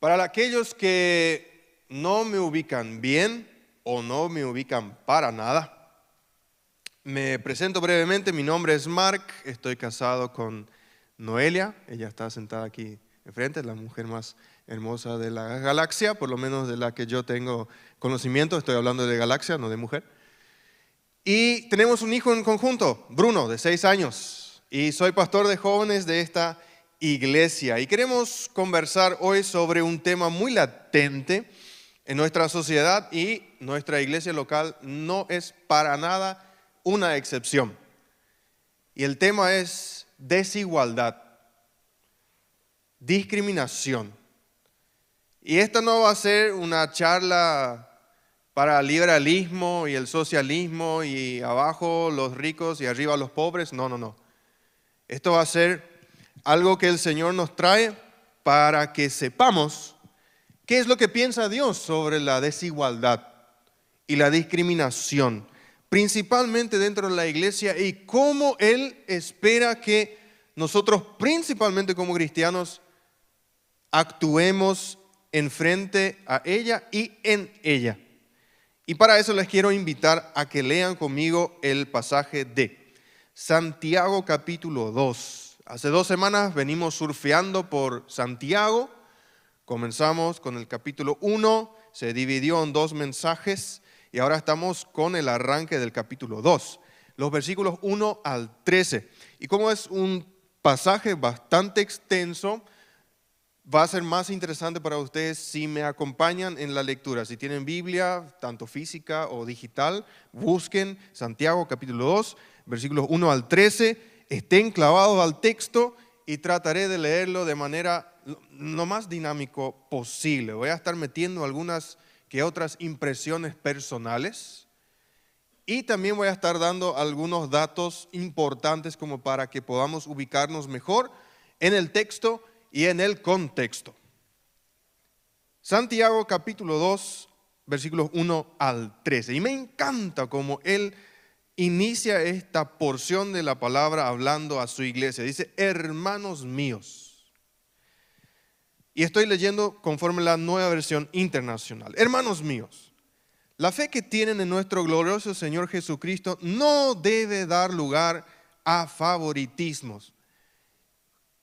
Para aquellos que no me ubican bien o no me ubican para nada, me presento brevemente, mi nombre es Mark, estoy casado con Noelia, ella está sentada aquí enfrente, la mujer más hermosa de la galaxia, por lo menos de la que yo tengo conocimiento, estoy hablando de galaxia, no de mujer. Y tenemos un hijo en conjunto, Bruno, de seis años, y soy pastor de jóvenes de esta iglesia. Y queremos conversar hoy sobre un tema muy latente en nuestra sociedad y nuestra iglesia local no es para nada una excepción. Y el tema es desigualdad, discriminación. Y esta no va a ser una charla para el liberalismo y el socialismo y abajo los ricos y arriba los pobres. No, no, no. Esto va a ser algo que el Señor nos trae para que sepamos qué es lo que piensa Dios sobre la desigualdad y la discriminación, principalmente dentro de la iglesia y cómo Él espera que nosotros, principalmente como cristianos, actuemos en frente a ella y en ella. Y para eso les quiero invitar a que lean conmigo el pasaje de Santiago capítulo 2. Hace dos semanas venimos surfeando por Santiago. Comenzamos con el capítulo 1, se dividió en dos mensajes y ahora estamos con el arranque del capítulo 2, los versículos 1 al 13. Y como es un pasaje bastante extenso, va a ser más interesante para ustedes si me acompañan en la lectura. Si tienen Biblia, tanto física o digital, busquen Santiago capítulo 2, versículos 1 al 13, estén clavados al texto y trataré de leerlo de manera lo más dinámico posible. Voy a estar metiendo algunas que otras impresiones personales y también voy a estar dando algunos datos importantes como para que podamos ubicarnos mejor en el texto y en el contexto. Santiago capítulo 2, versículos 1 al 13. Y me encanta cómo él inicia esta porción de la palabra hablando a su iglesia. Dice, hermanos míos. Y estoy leyendo conforme la nueva versión internacional. Hermanos míos, la fe que tienen en nuestro glorioso Señor Jesucristo no debe dar lugar a favoritismos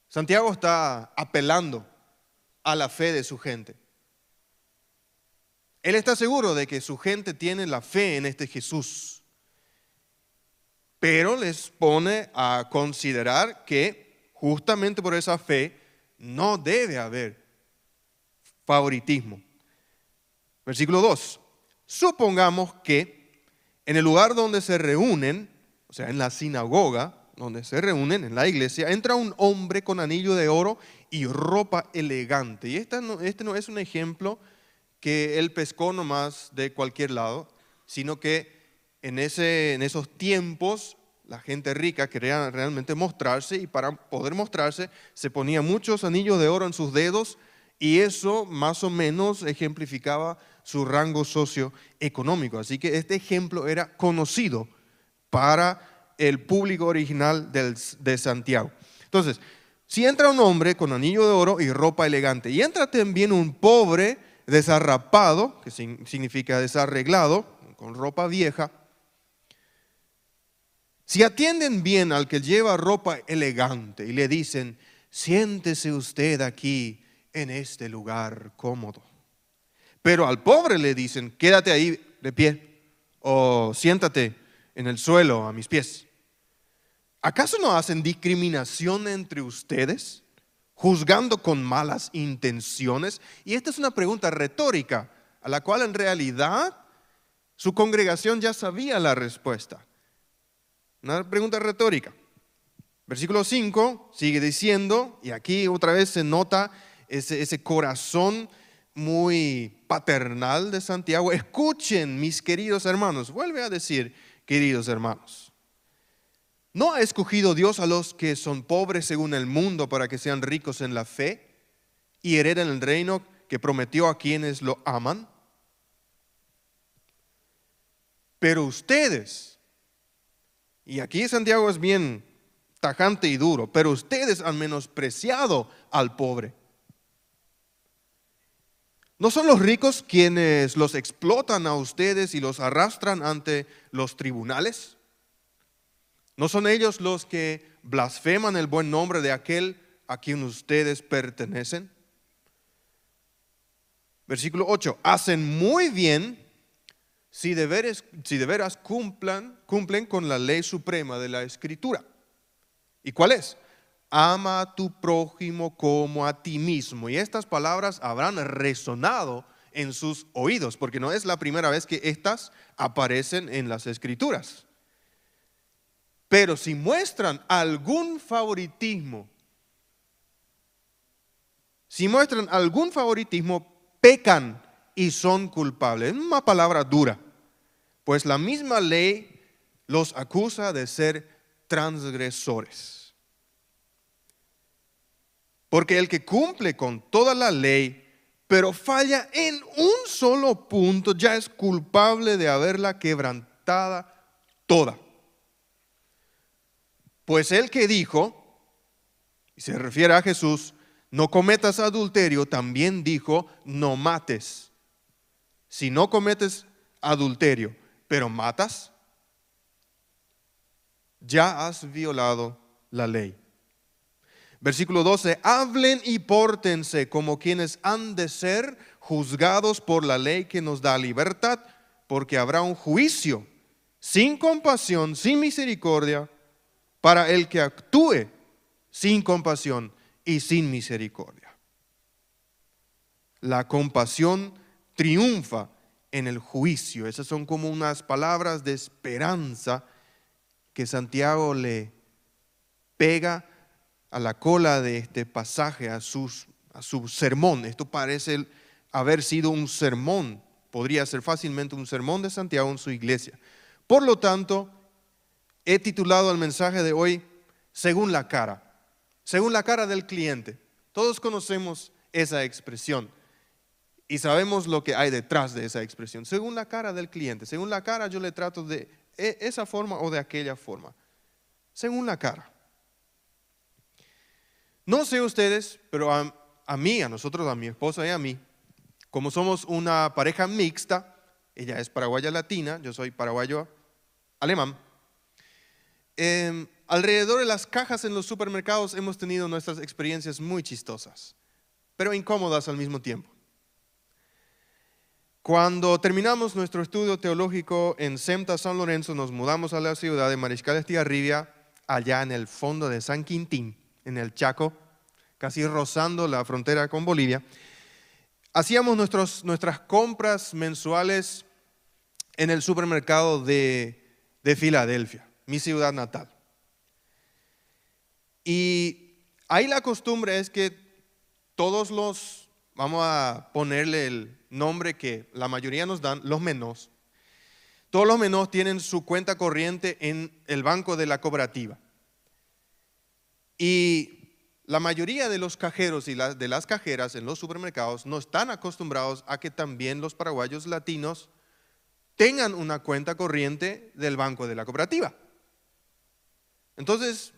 Santiago está apelando a la fe de su gente. Él está seguro de que su gente tiene la fe en este Jesús, pero les pone a considerar que justamente por esa fe no debe haber favoritismo. Versículo 2. Supongamos que en el lugar donde se reúnen, o sea, en la sinagoga, donde se reúnen en la iglesia, entra un hombre con anillo de oro y ropa elegante. Y este no, es un ejemplo que él pescó nomás de cualquier lado, sino que en, ese, en esos tiempos la gente rica quería realmente mostrarse y para poder mostrarse se ponía muchos anillos de oro en sus dedos y eso más o menos ejemplificaba su rango socioeconómico. Así que este ejemplo era conocido para el público original de Santiago. Entonces, si entra un hombre con anillo de oro y ropa elegante, y entra también un pobre desarrapado, que significa desarreglado, con ropa vieja, si atienden bien al que lleva ropa elegante y le dicen, siéntese usted aquí en este lugar cómodo. Pero al pobre le dicen, quédate ahí de pie o siéntate en el suelo a mis pies. ¿Acaso no hacen discriminación entre ustedes, juzgando con malas intenciones? Y esta es una pregunta retórica, a la cual en realidad su congregación ya sabía la respuesta. Una pregunta retórica. Versículo 5 sigue diciendo, y aquí otra vez se nota ese, ese corazón muy paternal de Santiago. Escuchen, mis queridos hermanos. Vuelve a decir, queridos hermanos. ¿No ha escogido Dios a los que son pobres según el mundo para que sean ricos en la fe y hereden el reino que prometió a quienes lo aman? Pero ustedes, y aquí Santiago es bien tajante y duro, pero ustedes han menospreciado al pobre. ¿No son los ricos quienes los explotan a ustedes y los arrastran ante los tribunales? ¿No son ellos los que blasfeman el buen nombre de aquel a quien ustedes pertenecen? Versículo 8, hacen muy bien si de, veras, cumplen con la ley suprema de la escritura. ¿Y cuál es? ama a tu prójimo como a ti mismo. Y estas palabras habrán resonado en sus oídos, porque no es la primera vez que estas aparecen en las escrituras. Pero si muestran algún favoritismo, si muestran algún favoritismo, pecan y son culpables. Es una palabra dura, pues la misma ley los acusa de ser transgresores. Porque el que cumple con toda la ley, pero falla en un solo punto, ya es culpable de haberla quebrantada toda. Pues el que dijo, y se refiere a Jesús, no cometas adulterio, también dijo, no mates. Si no cometes adulterio, pero matas, ya has violado la ley. Versículo 12, hablen y pórtense como quienes han de ser juzgados por la ley que nos da libertad, porque habrá un juicio sin compasión, sin misericordia, para el que actúe sin compasión y sin misericordia. La compasión triunfa en el juicio. Esas son como unas palabras de esperanza que Santiago le pega a la cola de este pasaje, a, sus, a su sermón. Esto parece haber sido un sermón, podría ser fácilmente un sermón de Santiago en su iglesia. Por lo tanto, he titulado el mensaje de hoy según la cara, según la cara del cliente. Todos conocemos esa expresión y sabemos lo que hay detrás de esa expresión. Según la cara del cliente, según la cara yo le trato de e, esa forma o de aquella forma. Según la cara. No sé ustedes, pero a, mí, a nosotros, a mi esposa y a mí, como somos una pareja mixta, ella es paraguaya latina, yo soy paraguayo alemán, em, alrededor de las cajas en los supermercados hemos tenido nuestras experiencias muy chistosas, pero incómodas al mismo tiempo. Cuando terminamos nuestro estudio teológico en SEMTA San Lorenzo, nos mudamos a la ciudad de Mariscal Estigarribia, allá en el fondo de San Quintín en el Chaco, casi rozando la frontera con Bolivia, hacíamos nuestros, nuestras compras mensuales en el supermercado de, de Filadelfia, mi ciudad natal. Y ahí la costumbre es que todos los, vamos a ponerle el nombre que la mayoría nos dan, los menos, todos los menos tienen su cuenta corriente en el banco de la cooperativa. Y la mayoría de los cajeros y de las cajeras en los supermercados no están acostumbrados a que también los paraguayos latinos tengan una cuenta corriente del banco de la cooperativa. Entonces,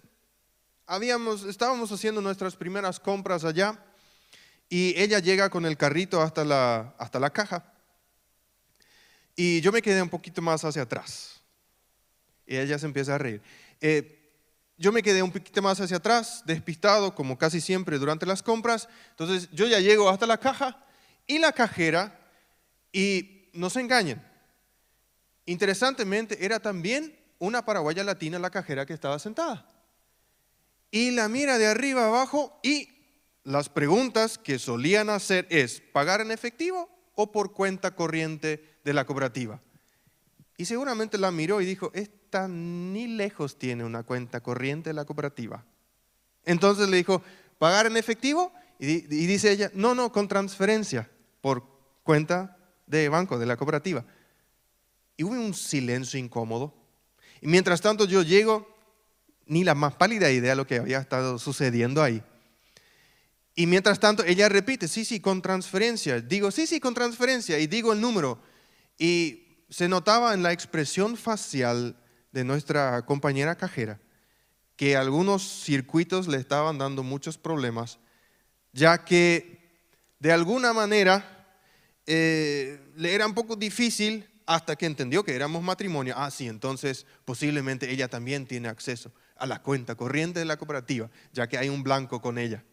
habíamos, estábamos haciendo nuestras primeras compras allá y ella llega con el carrito hasta la, hasta la caja y yo me quedé un poquito más hacia atrás. Y ella se empieza a reír. Eh, yo me quedé un poquito más hacia atrás, despistado, como casi siempre durante las compras. Entonces yo ya llego hasta la caja y la cajera, y no se engañen, interesantemente era también una paraguaya latina la cajera que estaba sentada. Y la mira de arriba abajo y las preguntas que solían hacer es, ¿pagar en efectivo o por cuenta corriente de la cooperativa? Y seguramente la miró y dijo, ni lejos tiene una cuenta corriente de la cooperativa. Entonces le dijo, ¿pagar en efectivo? Y, dice ella, no, no, con transferencia por cuenta de banco de la cooperativa. Y hubo un silencio incómodo. Y mientras tanto yo llego, ni la más pálida idea de lo que había estado sucediendo ahí. Y mientras tanto ella repite, sí, sí, con transferencia. Digo, sí, sí, con transferencia. Y digo el número. Y se notaba en la expresión facial de nuestra compañera cajera que algunos circuitos le estaban dando muchos problemas, ya que de alguna manera eh, le era un poco difícil hasta que entendió que éramos matrimonio. Ah, sí, entonces posiblemente ella también tiene acceso a la cuenta corriente de la cooperativa, ya que hay un blanco con ella.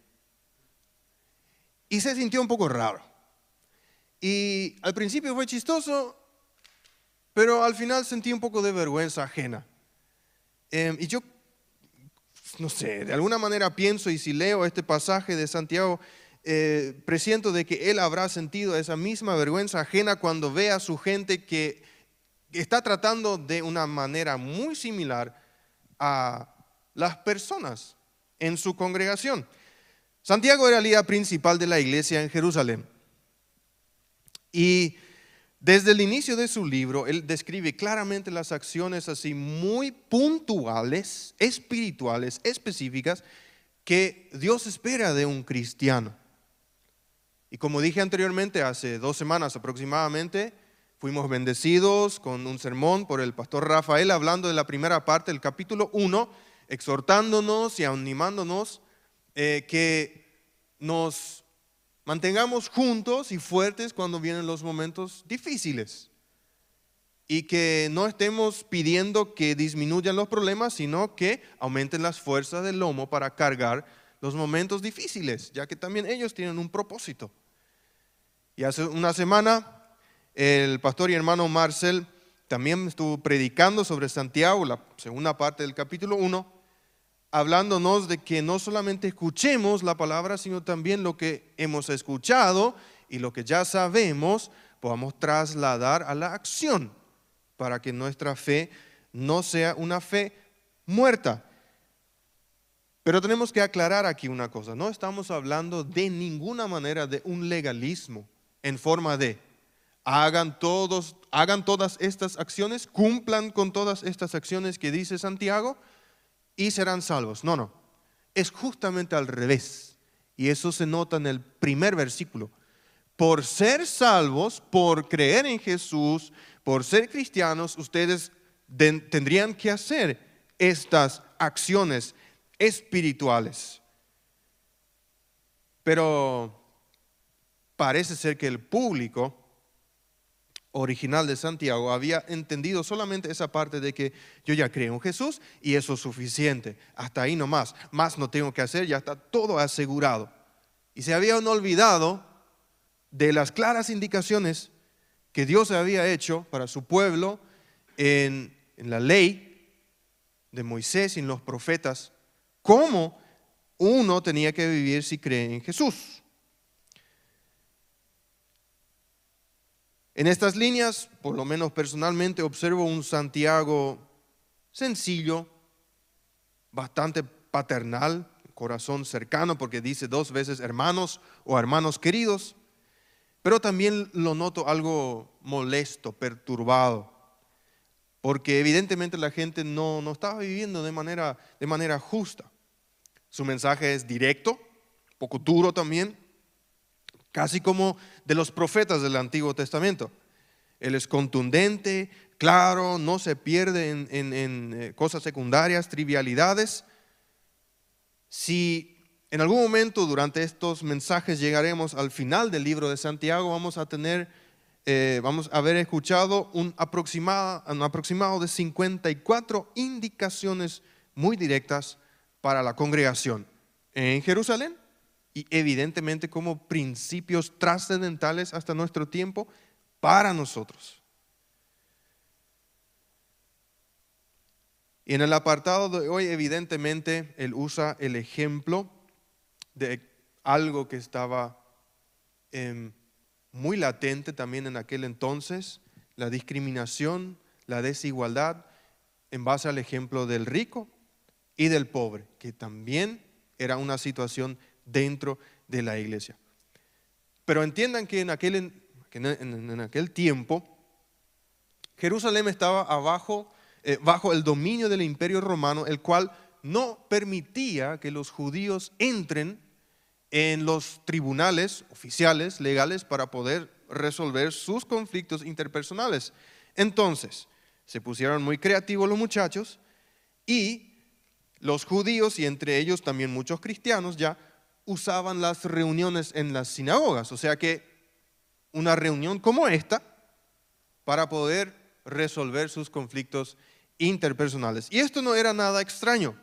Y se sintió un poco raro. Y al principio fue chistoso, pero al final sentí un poco de vergüenza ajena. Em, y yo, no sé, de alguna manera pienso y si leo este pasaje de Santiago, eh, presiento de que él habrá sentido esa misma vergüenza ajena cuando ve a su gente que está tratando de una manera muy similar a las personas en su congregación. Santiago era el líder principal de la iglesia en Jerusalén. Y desde el inicio de su libro, él describe claramente las acciones así muy puntuales, espirituales, específicas, que Dios espera de un cristiano. Y como dije anteriormente, hace dos semanas aproximadamente, fuimos bendecidos con un sermón por el pastor Rafael hablando de la primera parte del capítulo 1, exhortándonos y animándonos eh, que nos mantengamos juntos y fuertes cuando vienen los momentos difíciles. Y que no estemos pidiendo que disminuyan los problemas, sino que aumenten las fuerzas del lomo para cargar los momentos difíciles, ya que también ellos tienen un propósito. Y hace una semana el pastor y hermano Marcel también estuvo predicando sobre Santiago, la segunda parte del capítulo 1, hablándonos de que no solamente escuchemos la palabra, sino también lo que hemos escuchado y lo que ya sabemos podamos trasladar a la acción para que nuestra fe no sea una fe muerta. Pero tenemos que aclarar aquí una cosa, no estamos hablando de ninguna manera de un legalismo en forma de hagan todos hagan todas estas acciones, cumplan con todas estas acciones que dice Santiago, y serán salvos. No, no. Es justamente al revés. Y eso se nota en el primer versículo. Por ser salvos, por creer en Jesús, por ser cristianos, ustedes tendrían que hacer estas acciones espirituales. Pero parece ser que el público original de Santiago había entendido solamente esa parte de que yo ya creo en Jesús y eso es suficiente. Hasta ahí nomás. Más no tengo que hacer, ya está todo asegurado. Y se habían olvidado de las claras indicaciones que Dios había hecho para su pueblo en, en la ley de Moisés y en los profetas, cómo uno tenía que vivir si cree en Jesús. En estas líneas, por lo menos personalmente, observo un Santiago sencillo, bastante paternal, corazón cercano, porque dice dos veces hermanos o hermanos queridos, pero también lo noto algo molesto, perturbado, porque evidentemente la gente no, no estaba viviendo de manera, de manera justa. Su mensaje es directo, poco duro también, casi como de los profetas del Antiguo Testamento. Él es contundente, claro, no se pierde en, eh, cosas secundarias, trivialidades. Si en algún momento durante estos mensajes llegaremos al final del libro de Santiago, vamos a tener, eh, vamos a haber escuchado un aproximado, un aproximado de 54 indicaciones muy directas para la congregación en Jerusalén y evidentemente como principios trascendentales hasta nuestro tiempo para nosotros. Y en el apartado de hoy, evidentemente, él usa el ejemplo de algo que estaba em, muy latente también en aquel entonces, la discriminación, la desigualdad, en base al ejemplo del rico y del pobre, que también era una situación dentro de la iglesia. Pero entiendan que en aquel, en, aquel tiempo Jerusalén estaba abajo, eh, bajo el dominio del imperio romano, el cual no permitía que los judíos entren en los tribunales oficiales, legales, para poder resolver sus conflictos interpersonales. Entonces, se pusieron muy creativos los muchachos y los judíos y entre ellos también muchos cristianos ya usaban las reuniones en las sinagogas. O sea que una reunión como esta para poder resolver sus conflictos interpersonales. Y esto no era nada extraño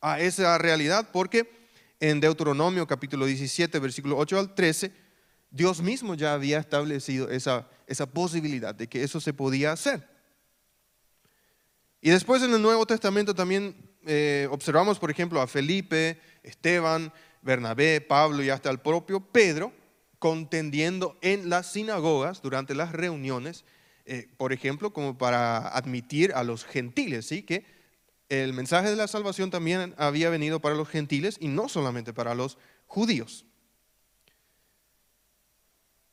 a esa realidad porque en Deuteronomio capítulo 17, versículo 8 al 13, Dios mismo ya había establecido esa, esa posibilidad de que eso se podía hacer. Y después en el Nuevo Testamento también eh, observamos, por ejemplo, a Felipe, Esteban, Bernabé, Pablo y hasta el propio Pedro contendiendo en las sinagogas durante las reuniones, eh, por ejemplo, como para admitir a los gentiles, ¿sí? que el mensaje de la salvación también había venido para los gentiles y no solamente para los judíos.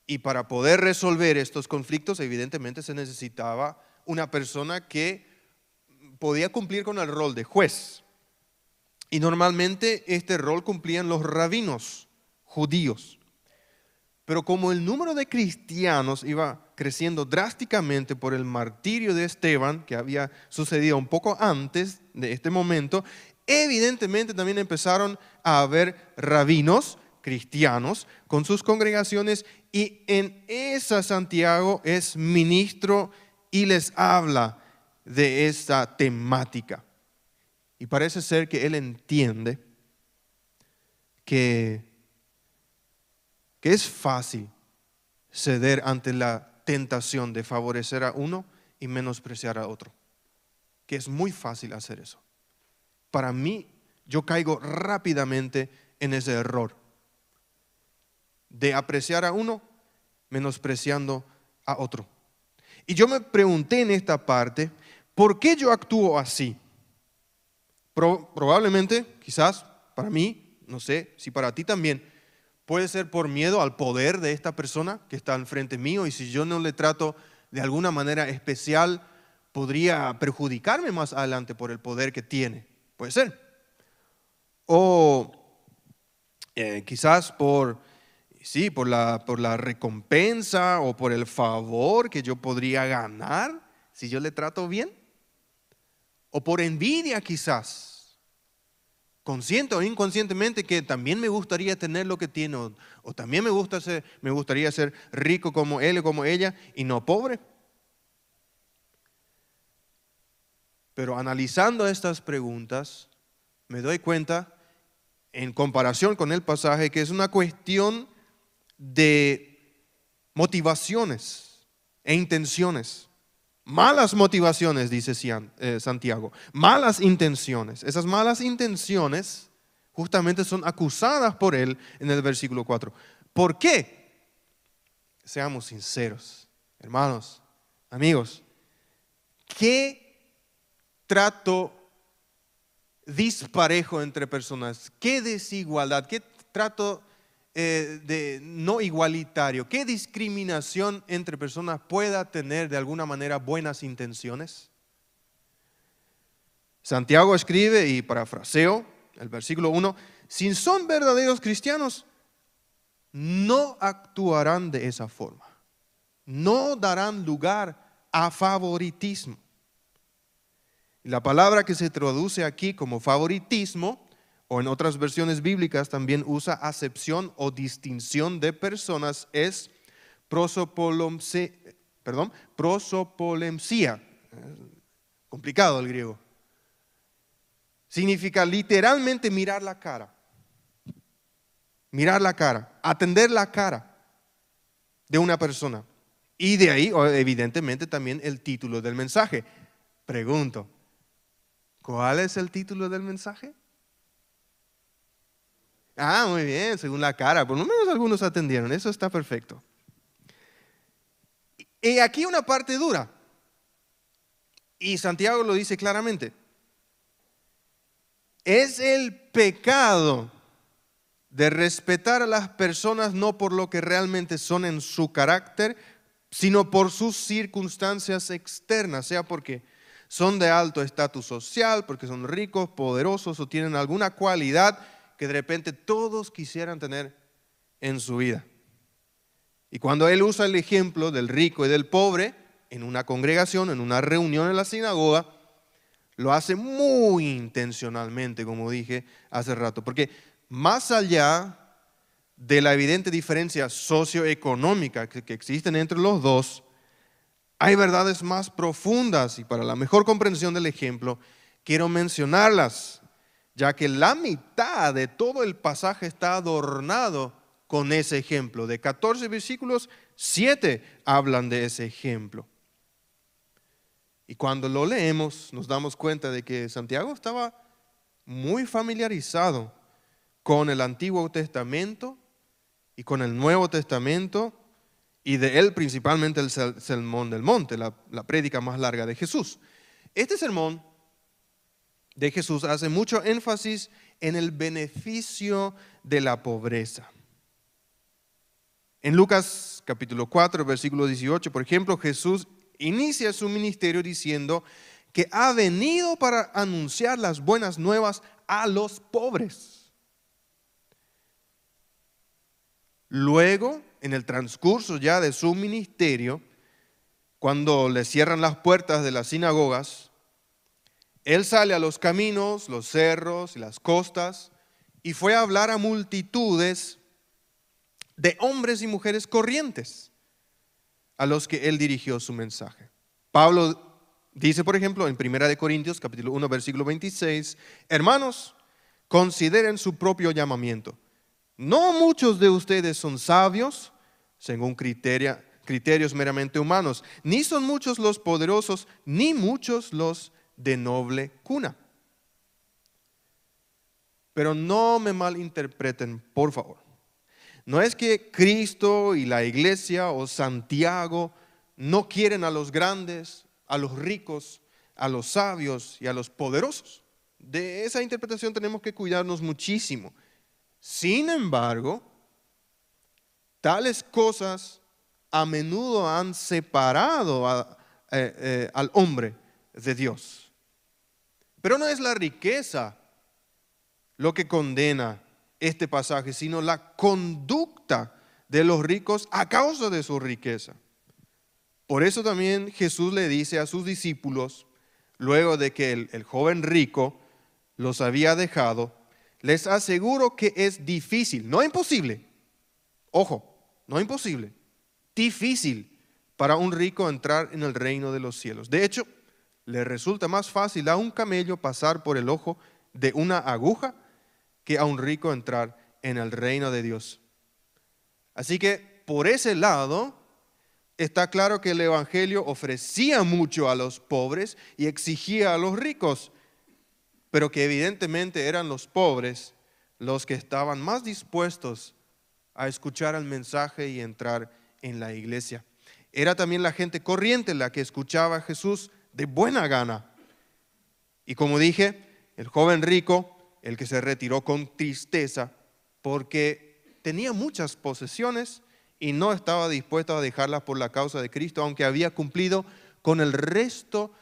Y para poder resolver estos conflictos, evidentemente se necesitaba una persona que podía cumplir con el rol de juez. Y normalmente este rol cumplían los rabinos judíos. Pero como el número de cristianos iba creciendo drásticamente por el martirio de Esteban, que había sucedido un poco antes de este momento, evidentemente también empezaron a haber rabinos cristianos con sus congregaciones y en esa Santiago es ministro y les habla de esta temática. Y parece ser que él entiende que que es fácil ceder ante la tentación de favorecer a uno y menospreciar a otro. Que es muy fácil hacer eso. Para mí, yo caigo rápidamente en ese error de apreciar a uno menospreciando a otro. Y yo me pregunté en esta parte, ¿por qué yo actúo así? Probablemente, quizás para mí, no sé si para ti también, Puede ser por miedo al poder de esta persona que está enfrente mío y si yo no le trato de alguna manera especial, podría perjudicarme más adelante por el poder que tiene. Puede ser. O eh, quizás por, sí, por la, por la recompensa o por el favor que yo podría ganar si yo le trato bien. O por envidia quizás consciente o inconscientemente que también me gustaría tener lo que tiene o, también me, gusta ser, me gustaría ser rico como él o como ella y no pobre. Pero analizando estas preguntas, me doy cuenta, en comparación con el pasaje, que es una cuestión de motivaciones e intenciones. Malas motivaciones, dice eh, Santiago, malas intenciones. Esas malas intenciones justamente son acusadas por él en el versículo 4. ¿Por qué? Seamos sinceros, hermanos, amigos. ¿Qué trato disparejo entre personas? ¿Qué desigualdad? ¿Qué trato eh, de no igualitario, ¿qué discriminación entre personas pueda tener de alguna manera buenas intenciones? Santiago escribe, y parafraseo el versículo 1, si son verdaderos cristianos, no actuarán de esa forma, no darán lugar a favoritismo. La palabra que se traduce aquí como favoritismo o en otras versiones bíblicas también usa acepción o distinción de personas, es perdón, prosopolemsia. Complicado el griego. Significa literalmente mirar la cara. Mirar la cara, atender la cara de una persona. Y de ahí, evidentemente, también el título del mensaje. Pregunto, ¿cuál es el título del mensaje? Ah, muy bien, según la cara. Por lo menos algunos atendieron. Eso está perfecto. Y aquí una parte dura. Y Santiago lo dice claramente. Es el pecado de respetar a las personas no por lo que realmente son en su carácter, sino por sus circunstancias externas, sea porque son de alto estatus social, porque son ricos, poderosos o tienen alguna cualidad que de repente todos quisieran tener en su vida. Y cuando él usa el ejemplo del rico y del pobre en una congregación, en una reunión en la sinagoga, lo hace muy intencionalmente, como dije hace rato, porque más allá de la evidente diferencia socioeconómica que, existen entre los dos, hay verdades más profundas y para la mejor comprensión del ejemplo, quiero mencionarlas, ya que la mitad de todo el pasaje está adornado con ese ejemplo. De 14 versículos, 7 hablan de ese ejemplo. Y cuando lo leemos, nos damos cuenta de que Santiago estaba muy familiarizado con el Antiguo Testamento y con el Nuevo Testamento y de él principalmente el Sermón del Monte, la, la prédica más larga de Jesús. Este sermón de Jesús hace mucho énfasis en el beneficio de la pobreza. En Lucas capítulo 4, versículo 18, por ejemplo, Jesús inicia su ministerio diciendo que ha venido para anunciar las buenas nuevas a los pobres. Luego, en el transcurso ya de su ministerio, cuando le cierran las puertas de las sinagogas, él sale a los caminos, los cerros y las costas y fue a hablar a multitudes de hombres y mujeres corrientes a los que él dirigió su mensaje. Pablo dice, por ejemplo, en 1 Corintios capítulo 1, versículo 26, hermanos, consideren su propio llamamiento. No muchos de ustedes son sabios, según criterios meramente humanos, ni son muchos los poderosos, ni muchos los de noble cuna. Pero no me malinterpreten, por favor. No es que Cristo y la iglesia o Santiago no quieren a los grandes, a los ricos, a los sabios y a los poderosos. De esa interpretación tenemos que cuidarnos muchísimo. Sin embargo, tales cosas a menudo han separado eh, eh, al hombre de Dios. Pero no es la riqueza lo que condena este pasaje, sino la conducta de los ricos a causa de su riqueza. Por eso también Jesús le dice a sus discípulos, luego de que el, el joven rico los había dejado, les aseguro que es difícil, no imposible, ojo, no imposible, difícil para un rico entrar en el reino de los cielos. De hecho, le resulta más fácil a un camello pasar por el ojo de una aguja que a un rico entrar en el reino de Dios. Así que por ese lado está claro que el Evangelio ofrecía mucho a los pobres y exigía a los ricos, pero que evidentemente eran los pobres los que estaban más dispuestos a escuchar el mensaje y entrar en la iglesia. Era también la gente corriente la que escuchaba a Jesús de buena gana. Y como dije, el joven rico el que se retiró con tristeza porque tenía muchas posesiones y no estaba dispuesto a dejarlas por la causa de Cristo, aunque había cumplido con el resto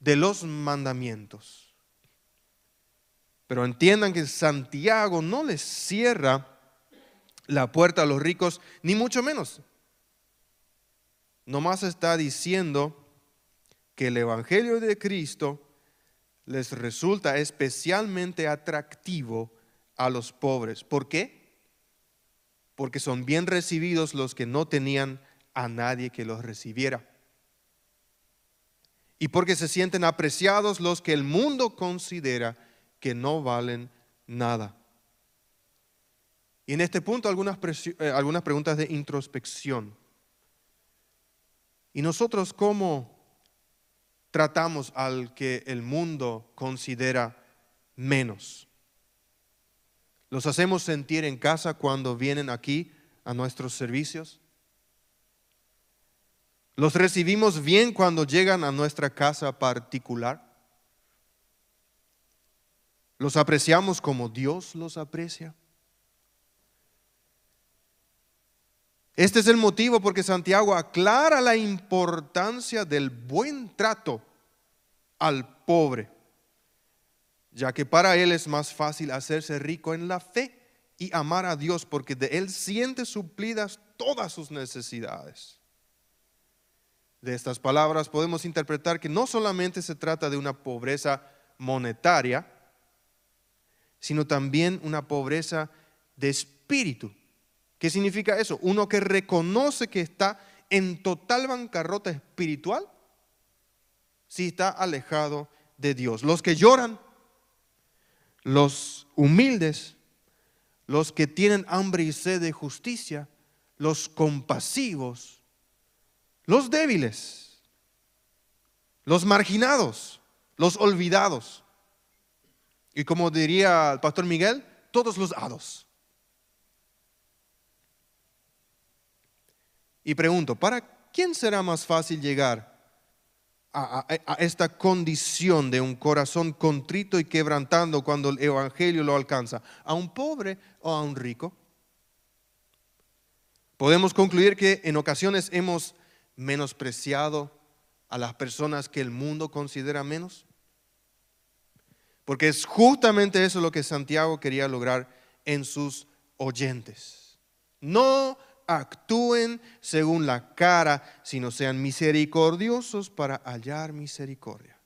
de los mandamientos. Pero entiendan que Santiago no les cierra la puerta a los ricos, ni mucho menos. Nomás está diciendo que el Evangelio de Cristo les resulta especialmente atractivo a los pobres. ¿Por qué? Porque son bien recibidos los que no tenían a nadie que los recibiera. Y porque se sienten apreciados los que el mundo considera que no valen nada. Y en este punto algunas, eh, algunas preguntas de introspección. ¿Y nosotros cómo tratamos al que el mundo considera menos. Los hacemos sentir en casa cuando vienen aquí a nuestros servicios. Los recibimos bien cuando llegan a nuestra casa particular. Los apreciamos como Dios los aprecia. Este es el motivo porque Santiago aclara la importancia del buen trato al pobre, ya que para él es más fácil hacerse rico en la fe y amar a Dios porque de él siente suplidas todas sus necesidades. De estas palabras podemos interpretar que no solamente se trata de una pobreza monetaria, sino también una pobreza de espíritu ¿Qué significa eso? Uno que reconoce que está en total bancarrota espiritual si está alejado de Dios. Los que lloran, los humildes, los que tienen hambre y sed de justicia, los compasivos, los débiles, los marginados, los olvidados. Y como diría el pastor Miguel, todos los hados. Y pregunto, ¿para quién será más fácil llegar a, esta condición de un corazón contrito y quebrantando cuando el Evangelio lo alcanza? ¿A un pobre o a un rico? Podemos concluir que en ocasiones hemos menospreciado a las personas que el mundo considera menos. Porque es justamente eso lo que Santiago quería lograr en sus oyentes. No actúen según la cara, sino sean misericordiosos para hallar misericordia.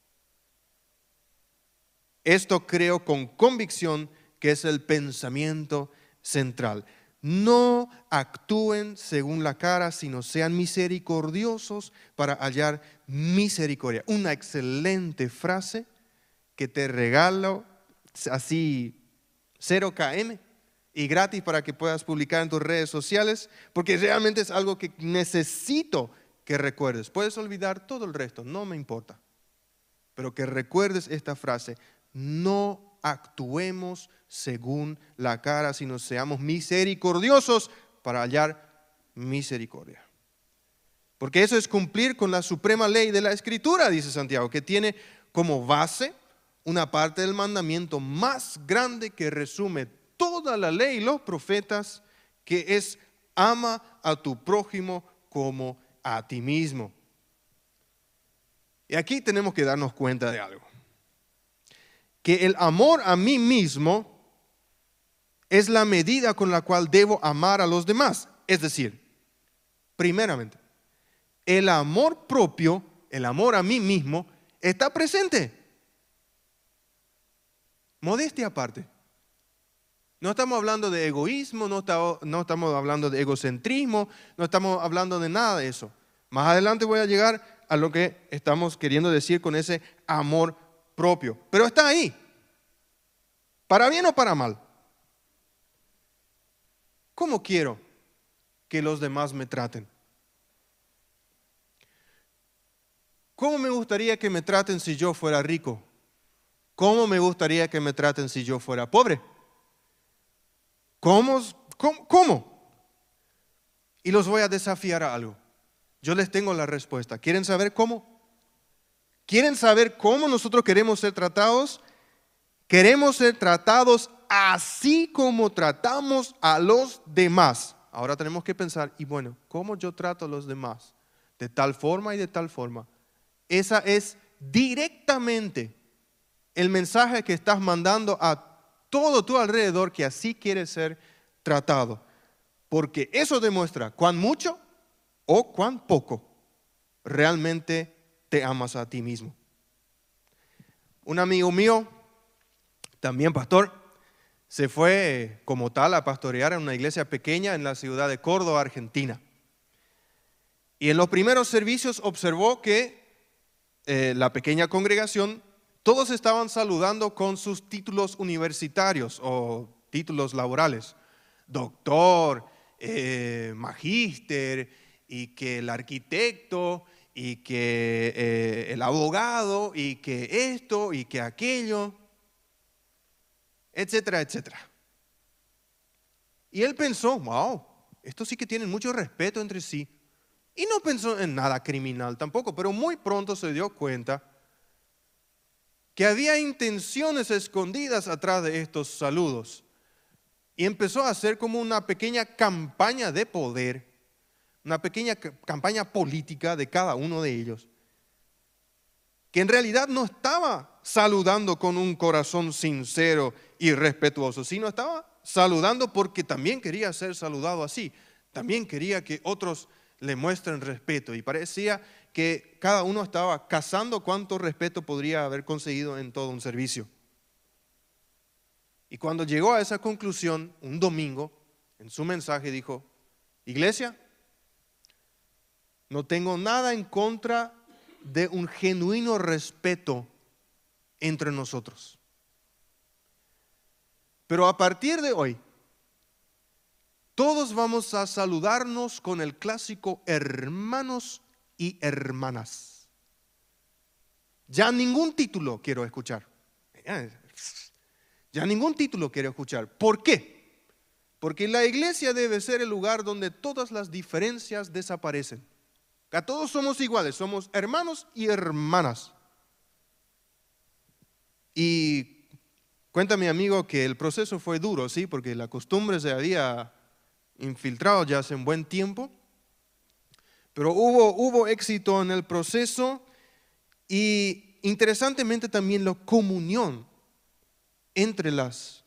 Esto creo con convicción que es el pensamiento central. No actúen según la cara, sino sean misericordiosos para hallar misericordia. Una excelente frase que te regalo así 0 km y gratis para que puedas publicar en tus redes sociales, porque realmente es algo que necesito que recuerdes. Puedes olvidar todo el resto, no me importa. Pero que recuerdes esta frase, no actuemos según la cara, sino seamos misericordiosos para hallar misericordia. Porque eso es cumplir con la suprema ley de la escritura, dice Santiago, que tiene como base una parte del mandamiento más grande que resume toda la ley y los profetas, que es ama a tu prójimo como a ti mismo. Y aquí tenemos que darnos cuenta de algo. Que el amor a mí mismo es la medida con la cual debo amar a los demás. Es decir, primeramente, el amor propio, el amor a mí mismo, está presente. Modestia aparte. No estamos hablando de egoísmo, no, estamos hablando de egocentrismo, no estamos hablando de nada de eso. Más adelante voy a llegar a lo que estamos queriendo decir con ese amor propio. Pero está ahí. ¿Para bien o para mal? ¿Cómo quiero que los demás me traten? ¿Cómo me gustaría que me traten si yo fuera rico? ¿Cómo me gustaría que me traten si yo fuera pobre? ¿Cómo? ¿Cómo? Y los voy a desafiar a algo. Yo les tengo la respuesta. ¿Quieren saber cómo? ¿Quieren saber cómo nosotros queremos ser tratados? Queremos ser tratados así como tratamos a los demás. Ahora tenemos que pensar, y bueno, ¿cómo yo trato a los demás? De tal forma y de tal forma. Esa es directamente el mensaje que estás mandando a todo tu alrededor que así quiere ser tratado. Porque eso demuestra cuán mucho o cuán poco realmente te amas a ti mismo. Un amigo mío, también pastor, se fue como tal a pastorear en una iglesia pequeña en la ciudad de Córdoba, Argentina. Y en los primeros servicios observó que eh, la pequeña congregación todos estaban saludando con sus títulos universitarios o títulos laborales. Doctor, eh, magíster, y que el arquitecto, y que eh, el abogado, y que esto, y que aquello, etcétera, etcétera. Y él pensó, wow, estos sí que tienen mucho respeto entre sí. Y no pensó en nada criminal tampoco, pero muy pronto se dio cuenta que había intenciones escondidas atrás de estos saludos. Y empezó a hacer como una pequeña campaña de poder, una pequeña campaña política de cada uno de ellos, que en realidad no estaba saludando con un corazón sincero y respetuoso, sino estaba saludando porque también quería ser saludado así, también quería que otros le muestren respeto y parecía que cada uno estaba cazando cuánto respeto podría haber conseguido en todo un servicio. Y cuando llegó a esa conclusión, un domingo, en su mensaje dijo, iglesia, no tengo nada en contra de un genuino respeto entre nosotros. Pero a partir de hoy, todos vamos a saludarnos con el clásico hermanos y hermanas. Ya ningún título quiero escuchar. Ya ningún título quiero escuchar. ¿Por qué? Porque la iglesia debe ser el lugar donde todas las diferencias desaparecen. Que todos somos iguales, somos hermanos y hermanas. Y cuenta mi amigo que el proceso fue duro, sí, porque la costumbre se había infiltrado ya hace un buen tiempo. Pero hubo, hubo éxito en el proceso y interesantemente también la comunión entre las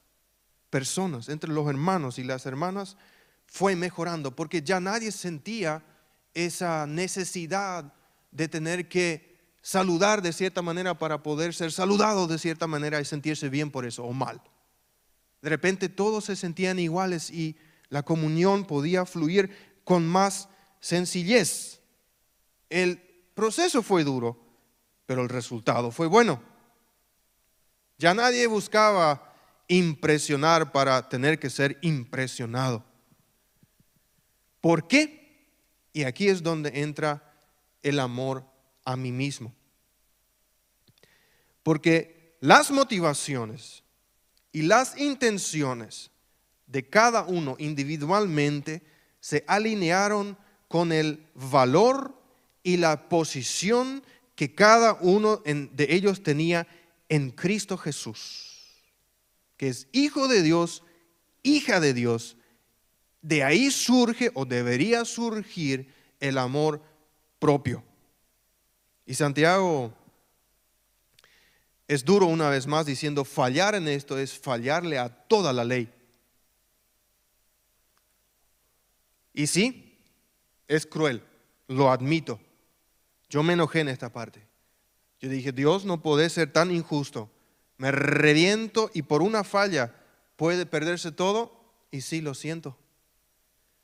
personas, entre los hermanos y las hermanas, fue mejorando, porque ya nadie sentía esa necesidad de tener que saludar de cierta manera para poder ser saludado de cierta manera y sentirse bien por eso o mal. De repente todos se sentían iguales y la comunión podía fluir con más sencillez. El proceso fue duro, pero el resultado fue bueno. Ya nadie buscaba impresionar para tener que ser impresionado. ¿Por qué? Y aquí es donde entra el amor a mí mismo. Porque las motivaciones y las intenciones de cada uno individualmente se alinearon con el valor y la posición que cada uno de ellos tenía en Cristo Jesús, que es hijo de Dios, hija de Dios. De ahí surge o debería surgir el amor propio. Y Santiago es duro una vez más diciendo, fallar en esto es fallarle a toda la ley. Y sí, es cruel, lo admito. Yo me enojé en esta parte. Yo dije, Dios no puede ser tan injusto. Me reviento y por una falla puede perderse todo. Y sí, lo siento.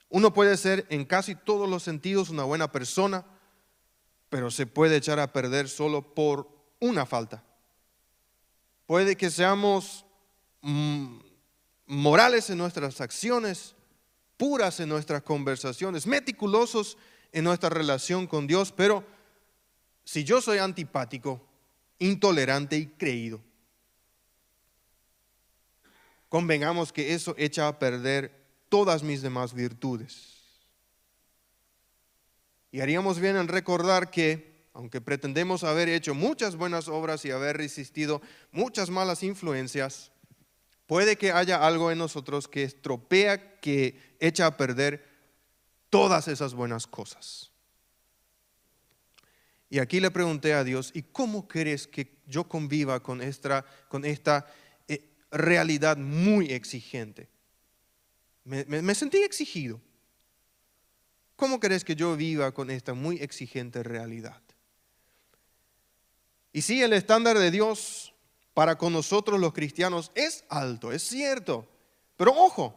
Uno puede ser en casi todos los sentidos una buena persona, pero se puede echar a perder solo por una falta. Puede que seamos mm, morales en nuestras acciones, puras en nuestras conversaciones, meticulosos en nuestra relación con Dios, pero si yo soy antipático, intolerante y creído, convengamos que eso echa a perder todas mis demás virtudes. Y haríamos bien en recordar que, aunque pretendemos haber hecho muchas buenas obras y haber resistido muchas malas influencias, Puede que haya algo en nosotros que estropea, que echa a perder todas esas buenas cosas. Y aquí le pregunté a Dios, ¿y cómo quieres que yo conviva con esta, eh, realidad muy exigente? Me, me sentí exigido. ¿Cómo querés que yo viva con esta muy exigente realidad? Y sí, el estándar de Dios para con nosotros los cristianos es alto, es cierto. Pero ojo,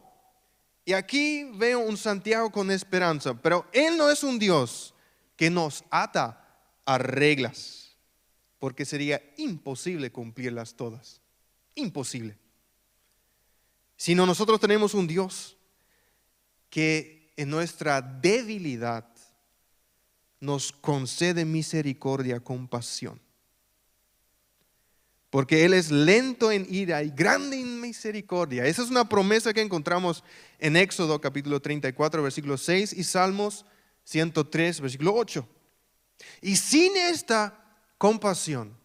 y aquí veo un Santiago con esperanza, pero Él no es un Dios que nos ata a reglas, porque sería imposible cumplirlas todas. Imposible. Sino nosotros tenemos un Dios que en nuestra debilidad nos concede misericordia, compasión porque Él es lento en ira y grande en misericordia. Esa es una promesa que encontramos en Éxodo capítulo 34, versículo 6 y Salmos 103, versículo 8. Y sin esta compasión,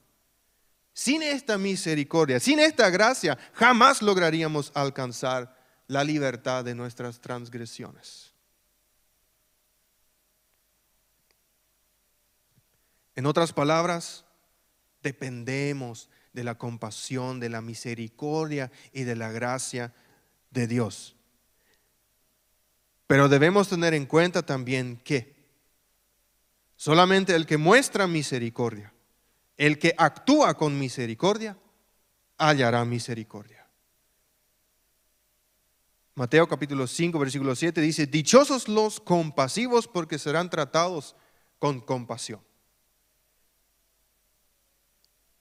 sin esta misericordia, sin esta gracia, jamás lograríamos alcanzar la libertad de nuestras transgresiones. En otras palabras, dependemos de la compasión, de la misericordia y de la gracia de Dios. Pero debemos tener en cuenta también que solamente el que muestra misericordia, el que actúa con misericordia, hallará misericordia. Mateo capítulo 5, versículo 7 dice, dichosos los compasivos porque serán tratados con compasión.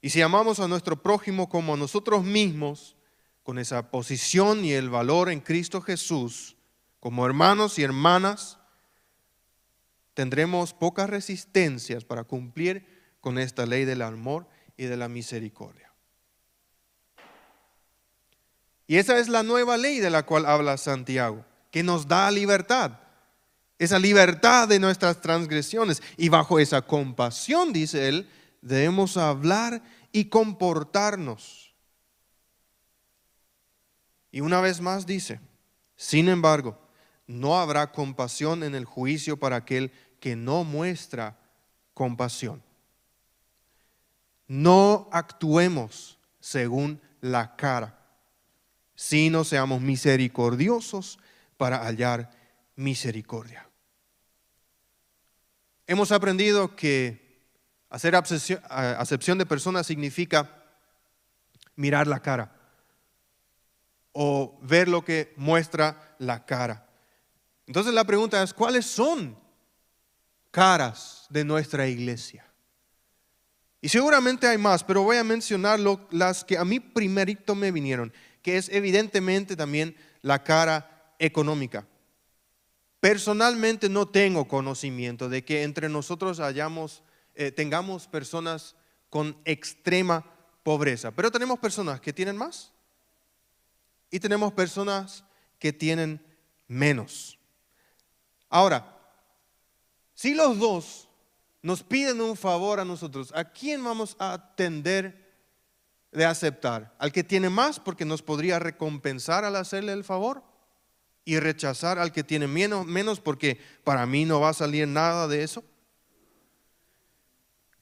Y si amamos a nuestro prójimo como a nosotros mismos, con esa posición y el valor en Cristo Jesús, como hermanos y hermanas, tendremos pocas resistencias para cumplir con esta ley del amor y de la misericordia. Y esa es la nueva ley de la cual habla Santiago, que nos da libertad, esa libertad de nuestras transgresiones. Y bajo esa compasión, dice él, debemos hablar y comportarnos. Y una vez más dice, sin embargo, no habrá compasión en el juicio para aquel que no muestra compasión. No actuemos según la cara, sino seamos misericordiosos para hallar misericordia. Hemos aprendido que hacer acepción de personas significa mirar la cara o ver lo que muestra la cara. Entonces la pregunta es, ¿cuáles son caras de nuestra iglesia? Y seguramente hay más, pero voy a mencionar las que a mí primerito me vinieron, que es evidentemente también la cara económica. Personalmente no tengo conocimiento de que entre nosotros hayamos, eh, tengamos personas con extrema pobreza, pero tenemos personas que tienen más y tenemos personas que tienen menos. Ahora, si los dos nos piden un favor a nosotros, ¿a quién vamos a atender de aceptar? ¿Al que tiene más porque nos podría recompensar al hacerle el favor? ¿Y rechazar al que tiene menos, menos porque para mí no va a salir nada de eso?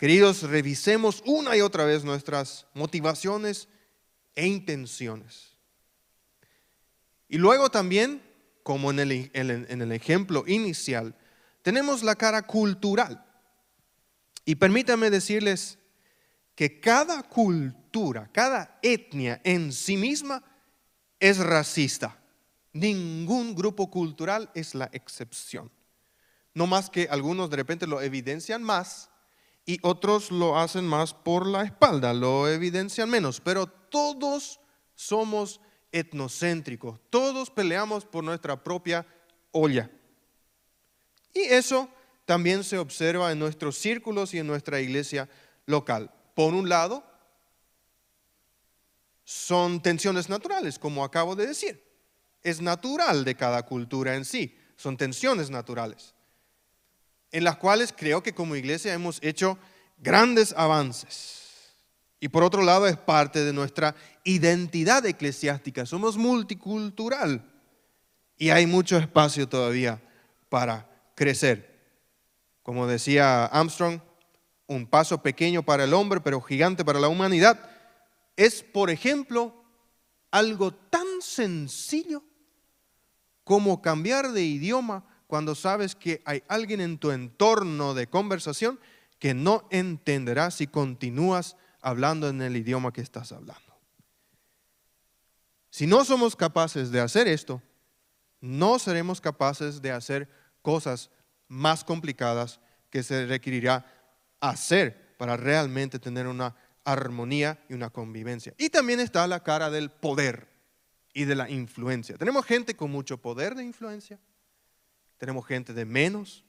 Queridos, revisemos una y otra vez nuestras motivaciones e intenciones. Y luego también como en el, ejemplo inicial, tenemos la cara cultural. Y permítanme decirles que cada cultura, cada etnia en sí misma es racista. Ningún grupo cultural es la excepción. No más que algunos de repente lo evidencian más y otros lo hacen más por la espalda, lo evidencian menos, pero todos somos etnocéntricos. Todos peleamos por nuestra propia olla. Y eso también se observa en nuestros círculos y en nuestra iglesia local. Por un lado, son tensiones naturales, como acabo de decir. Es natural de cada cultura en sí. Son tensiones naturales, en las cuales creo que como iglesia hemos hecho grandes avances. Y por otro lado es parte de nuestra identidad eclesiástica. Somos multicultural y hay mucho espacio todavía para crecer. Como decía Armstrong, un paso pequeño para el hombre, pero gigante para la humanidad. Es, por ejemplo, algo tan sencillo como cambiar de idioma cuando sabes que hay alguien en tu entorno de conversación que no entenderá si continúas hablando en el idioma que estás hablando. Si no somos capaces de hacer esto, no seremos capaces de hacer cosas más complicadas que se requerirá hacer para realmente tener una armonía y una convivencia. Y también está la cara del poder y de la influencia. Tenemos gente con mucho poder de influencia, tenemos gente de menos.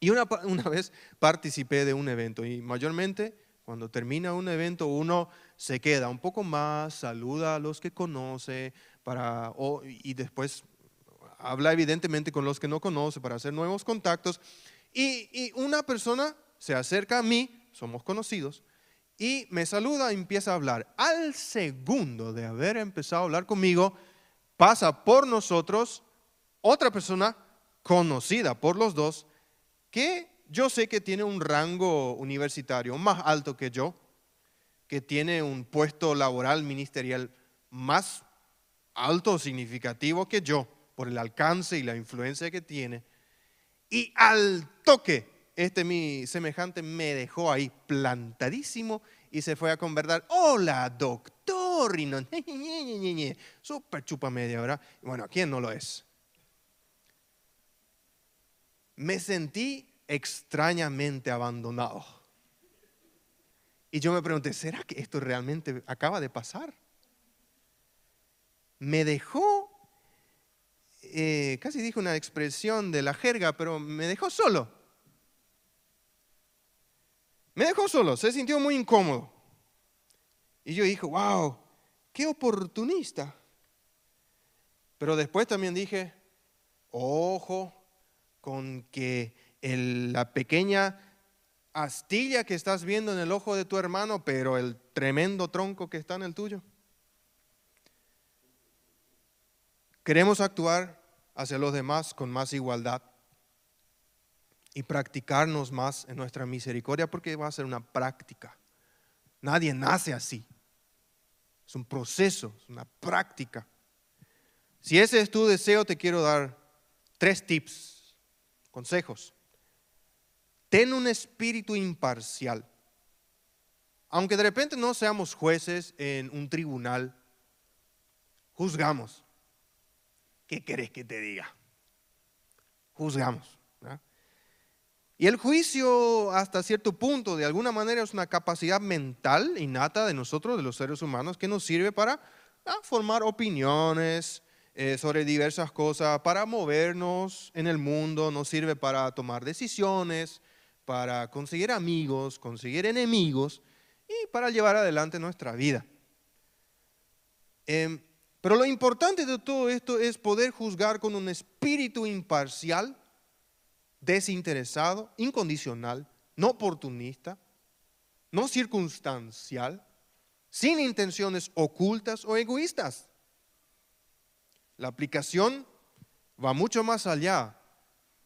Y una, una vez participé de un evento y mayormente cuando termina un evento, uno se queda un poco más, saluda a los que conoce para, y después habla evidentemente con los que no conoce para hacer nuevos contactos. Y, y una persona se acerca a mí, somos conocidos, y me saluda y empieza a hablar. Al segundo de haber empezado a hablar conmigo, pasa por nosotros otra persona conocida por los dos que yo sé que tiene un rango universitario más alto que yo, que tiene un puesto laboral ministerial más alto significativo que yo, por el alcance y la influencia que tiene. Y al toque, este mi semejante me dejó ahí plantadísimo y se fue a conversar. Hola, doctor chorri, no, súper chupa media, ¿verdad? Bueno, ¿quién no lo es? Me sentí extrañamente abandonado. Y yo me pregunté, ¿será que esto realmente acaba de pasar? Me dejó, eh, casi dijo una expresión de la jerga, pero me dejó solo. Me dejó solo, se sintió muy incómodo. Y yo dije, wow, qué oportunista. Pero después también dije, ojo con que la pequeña astilla que estás viendo en el ojo de tu hermano, pero el tremendo tronco que está en el tuyo. Queremos actuar hacia los demás con más igualdad y practicarnos más en nuestra misericordia porque va a ser una práctica. Nadie nace así. Es un proceso, es una práctica. Si ese es tu deseo, te quiero dar tres tips, consejos. Ten un espíritu imparcial. Aunque de repente no seamos jueces en un tribunal, juzgamos. ¿Qué querés que te diga? Juzgamos. Y el juicio hasta cierto punto, de alguna manera, es una capacidad mental innata de nosotros, de los seres humanos, que nos sirve para formar opiniones eh, sobre diversas cosas, para movernos en el mundo, nos sirve para tomar decisiones, para conseguir amigos, conseguir enemigos y para llevar adelante nuestra vida. Em, pero lo importante de todo esto es poder juzgar con un espíritu imparcial desinteresado, incondicional, no oportunista, no circunstancial, sin intenciones ocultas o egoístas. La aplicación va mucho más allá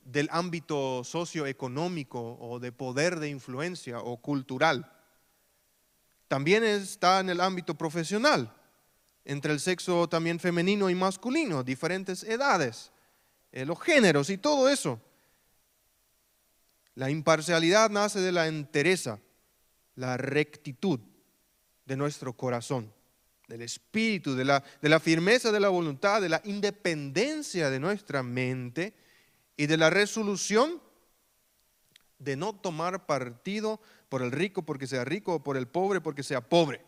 del ámbito socioeconómico o de poder de influencia o cultural. También está en el ámbito profesional, entre el sexo también femenino y masculino, diferentes edades, eh, los géneros y todo eso. La imparcialidad nace de la entereza, la rectitud de nuestro corazón, del espíritu, de la, de la firmeza de la voluntad, de la independencia de nuestra mente y de la resolución de no tomar partido por el rico porque sea rico o por el pobre porque sea pobre.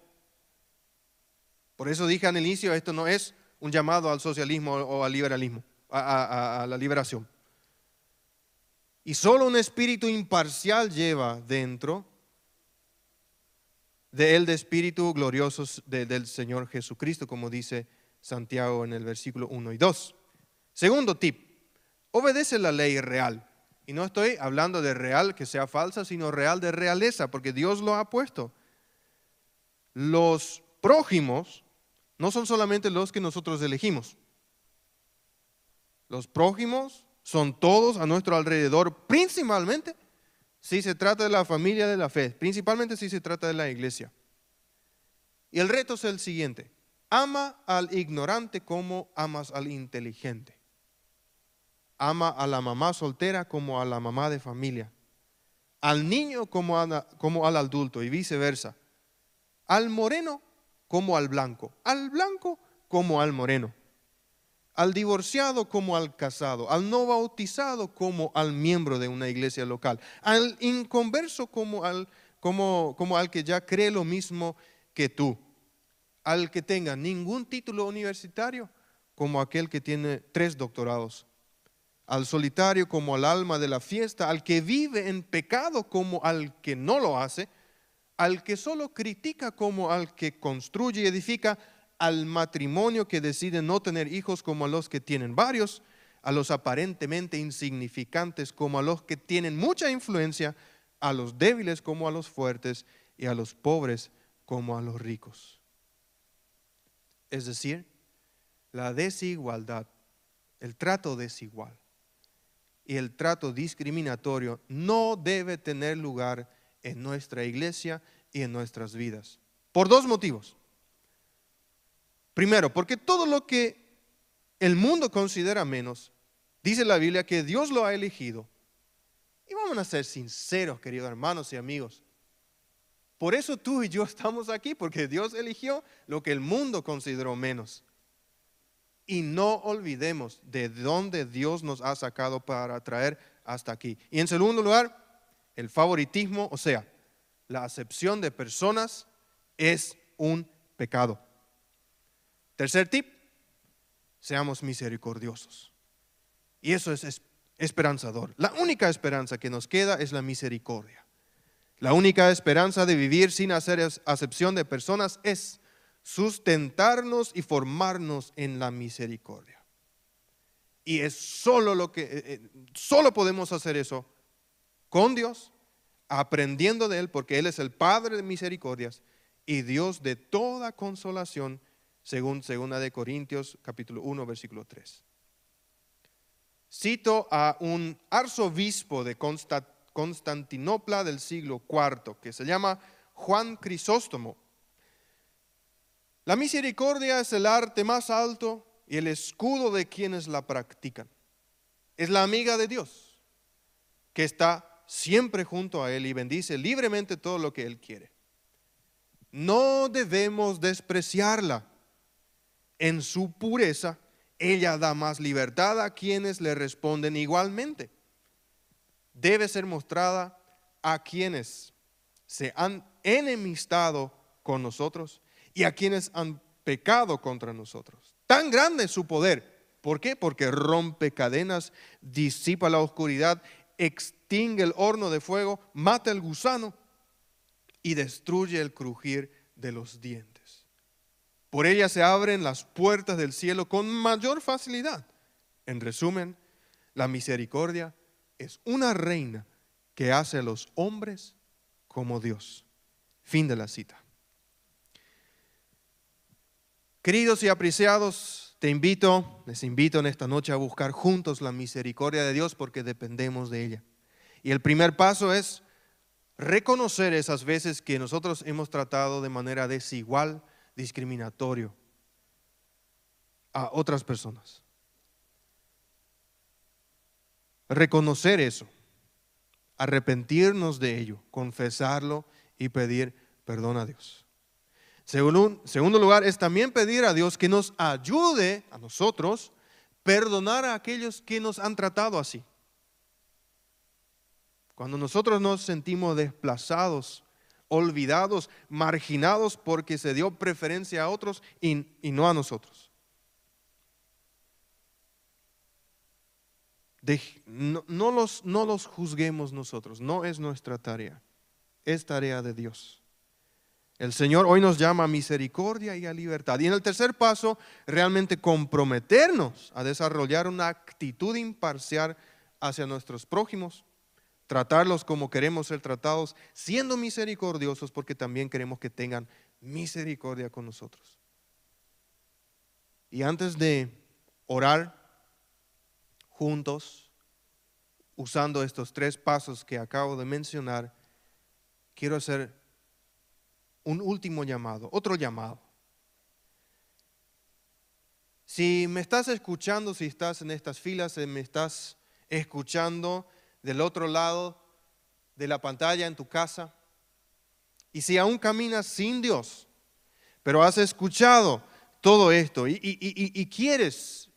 Por eso dije al inicio, esto no es un llamado al socialismo o al liberalismo, a la liberación. Y solo un espíritu imparcial lleva dentro de él de espíritu glorioso del Señor Jesucristo, como dice Santiago en el versículo 1 y 2. Segundo tip, obedece la ley real. Y no estoy hablando de real que sea falsa, sino real de realeza, porque Dios lo ha puesto. Los prójimos no son solamente los que nosotros elegimos. Los prójimos son todos a nuestro alrededor, principalmente si se trata de la familia de la fe, principalmente si se trata de la iglesia. Y el reto es el siguiente, ama al ignorante como amas al inteligente. Ama a la mamá soltera como a la mamá de familia. Al niño como, como al adulto y viceversa. Al moreno como al blanco. Al blanco como al moreno al divorciado como al casado, al no bautizado como al miembro de una iglesia local, al inconverso como al, como, como al que ya cree lo mismo que tú, al que tenga ningún título universitario como aquel que tiene tres doctorados, al solitario como al alma de la fiesta, al que vive en pecado como al que no lo hace, al que solo critica como al que construye y edifica, al matrimonio que decide no tener hijos como a los que tienen varios, a los aparentemente insignificantes como a los que tienen mucha influencia, a los débiles como a los fuertes y a los pobres como a los ricos. Es decir, la desigualdad, el trato desigual y el trato discriminatorio no debe tener lugar en nuestra iglesia y en nuestras vidas. Por dos motivos. Primero, porque todo lo que el mundo considera menos, dice la Biblia que Dios lo ha elegido. Y vamos a ser sinceros, queridos hermanos y amigos. Por eso tú y yo estamos aquí, porque Dios eligió lo que el mundo consideró menos. Y no olvidemos de dónde Dios nos ha sacado para traer hasta aquí. Y en segundo lugar, el favoritismo, o sea, la acepción de personas es un pecado. Tercer tip, seamos misericordiosos. Y eso es esperanzador. La única esperanza que nos queda es la misericordia. La única esperanza de vivir sin hacer acepción de personas es sustentarnos y formarnos en la misericordia. Y es solo lo que eh, eh, solo podemos hacer eso con Dios, aprendiendo de él porque él es el Padre de misericordias y Dios de toda consolación, según segunda de Corintios capítulo 1 versículo 3. Cito a un arzobispo de Constantinopla del siglo IV que se llama Juan Crisóstomo. La misericordia es el arte más alto y el escudo de quienes la practican. Es la amiga de Dios que está siempre junto a Él y bendice libremente todo lo que Él quiere. No debemos despreciarla. En su pureza, ella da más libertad a quienes le responden igualmente. Debe ser mostrada a quienes se han enemistado con nosotros y a quienes han pecado contra nosotros. Tan grande es su poder. ¿Por qué? Porque rompe cadenas, disipa la oscuridad, extingue el horno de fuego, mata el gusano y destruye el crujir de los dientes. Por ella se abren las puertas del cielo con mayor facilidad. En resumen, la misericordia es una reina que hace a los hombres como Dios. Fin de la cita. Queridos y apreciados, te invito, les invito en esta noche a buscar juntos la misericordia de Dios porque dependemos de ella. Y el primer paso es reconocer esas veces que nosotros hemos tratado de manera desigual, discriminatorio a otras personas. Reconocer eso, arrepentirnos de ello, confesarlo y pedir perdón a Dios. Segundo, segundo lugar, es también pedir a Dios que nos ayude a nosotros perdonar a aquellos que nos han tratado así. Cuando nosotros nos sentimos desplazados, olvidados, marginados porque se dio preferencia a otros y, no a nosotros. no, los, no los juzguemos nosotros, no es nuestra tarea, es tarea de Dios. El Señor hoy nos llama a misericordia y a libertad. Y en el tercer paso, realmente comprometernos a desarrollar una actitud imparcial hacia nuestros prójimos tratarlos como queremos ser tratados, siendo misericordiosos porque también queremos que tengan misericordia con nosotros. Y antes de orar juntos, usando estos tres pasos que acabo de mencionar, quiero hacer un último llamado, otro llamado. Si me estás escuchando, si estás en estas filas, si me estás escuchando, del otro lado de la pantalla en tu casa. Y si aún caminas sin Dios, pero has escuchado todo esto y, quieres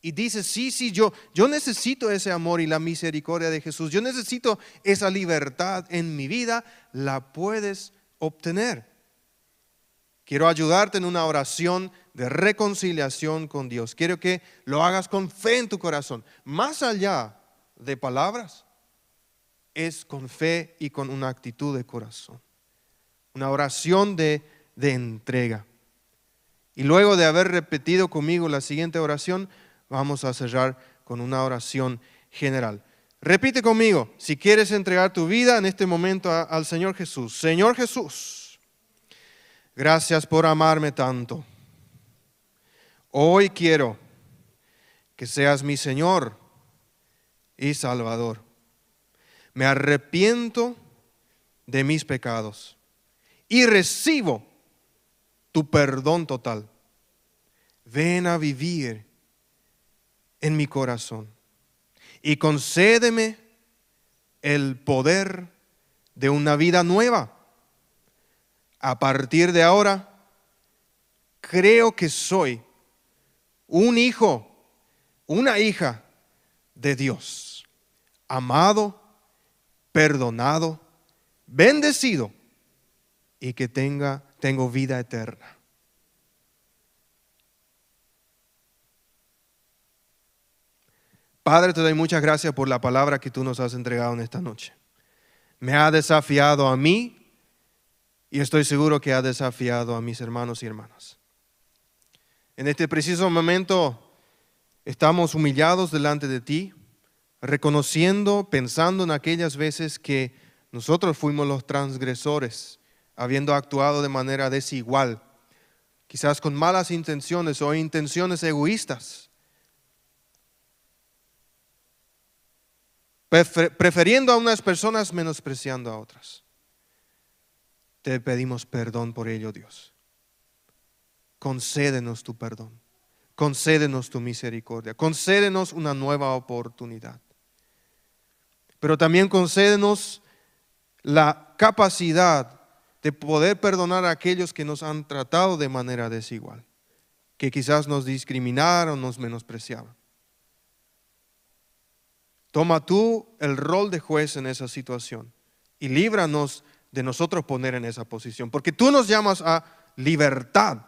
y dices, sí, sí, yo, yo necesito ese amor y la misericordia de Jesús, yo necesito esa libertad en mi vida, la puedes obtener. Quiero ayudarte en una oración de reconciliación con Dios. Quiero que lo hagas con fe en tu corazón, más allá de palabras, es con fe y con una actitud de corazón. Una oración de, de entrega. Y luego de haber repetido conmigo la siguiente oración, vamos a cerrar con una oración general. Repite conmigo, si quieres entregar tu vida en este momento al Señor Jesús. Señor Jesús, gracias por amarme tanto. Hoy quiero que seas mi Señor y Salvador. Me arrepiento de mis pecados y recibo tu perdón total. Ven a vivir en mi corazón y concédeme el poder de una vida nueva, a partir de ahora, creo que soy un hijo, una hija de Dios, amado, perdonado, bendecido y que tenga, tengo vida eterna. Padre, te doy muchas gracias por la palabra que tú nos has entregado en esta noche. Me ha desafiado a mí y estoy seguro que ha desafiado a mis hermanos y hermanas. En este preciso momento estamos humillados delante de ti, reconociendo, pensando en aquellas veces que nosotros fuimos los transgresores, habiendo actuado de manera desigual, quizás con malas intenciones o intenciones egoístas prefiriendo a unas personas menospreciando a otras. Te pedimos perdón por ello, Dios. Concédenos tu perdón. Concédenos tu misericordia. Concédenos una nueva oportunidad. Pero también concédenos la capacidad de poder perdonar a aquellos que nos han tratado de manera desigual, que quizás nos discriminaron, nos menospreciaban. Toma tú el rol de juez en esa situación y líbranos de nosotros poner en esa posición, porque tú nos llamas a libertad.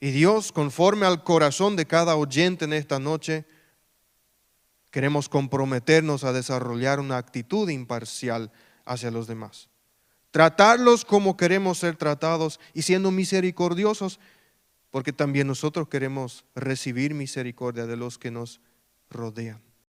Y Dios, conforme al corazón de cada oyente en esta noche, queremos comprometernos a desarrollar una actitud imparcial hacia los demás. Tratarlos como queremos ser tratados y siendo misericordiosos porque también nosotros queremos recibir misericordia de los que nos rodean.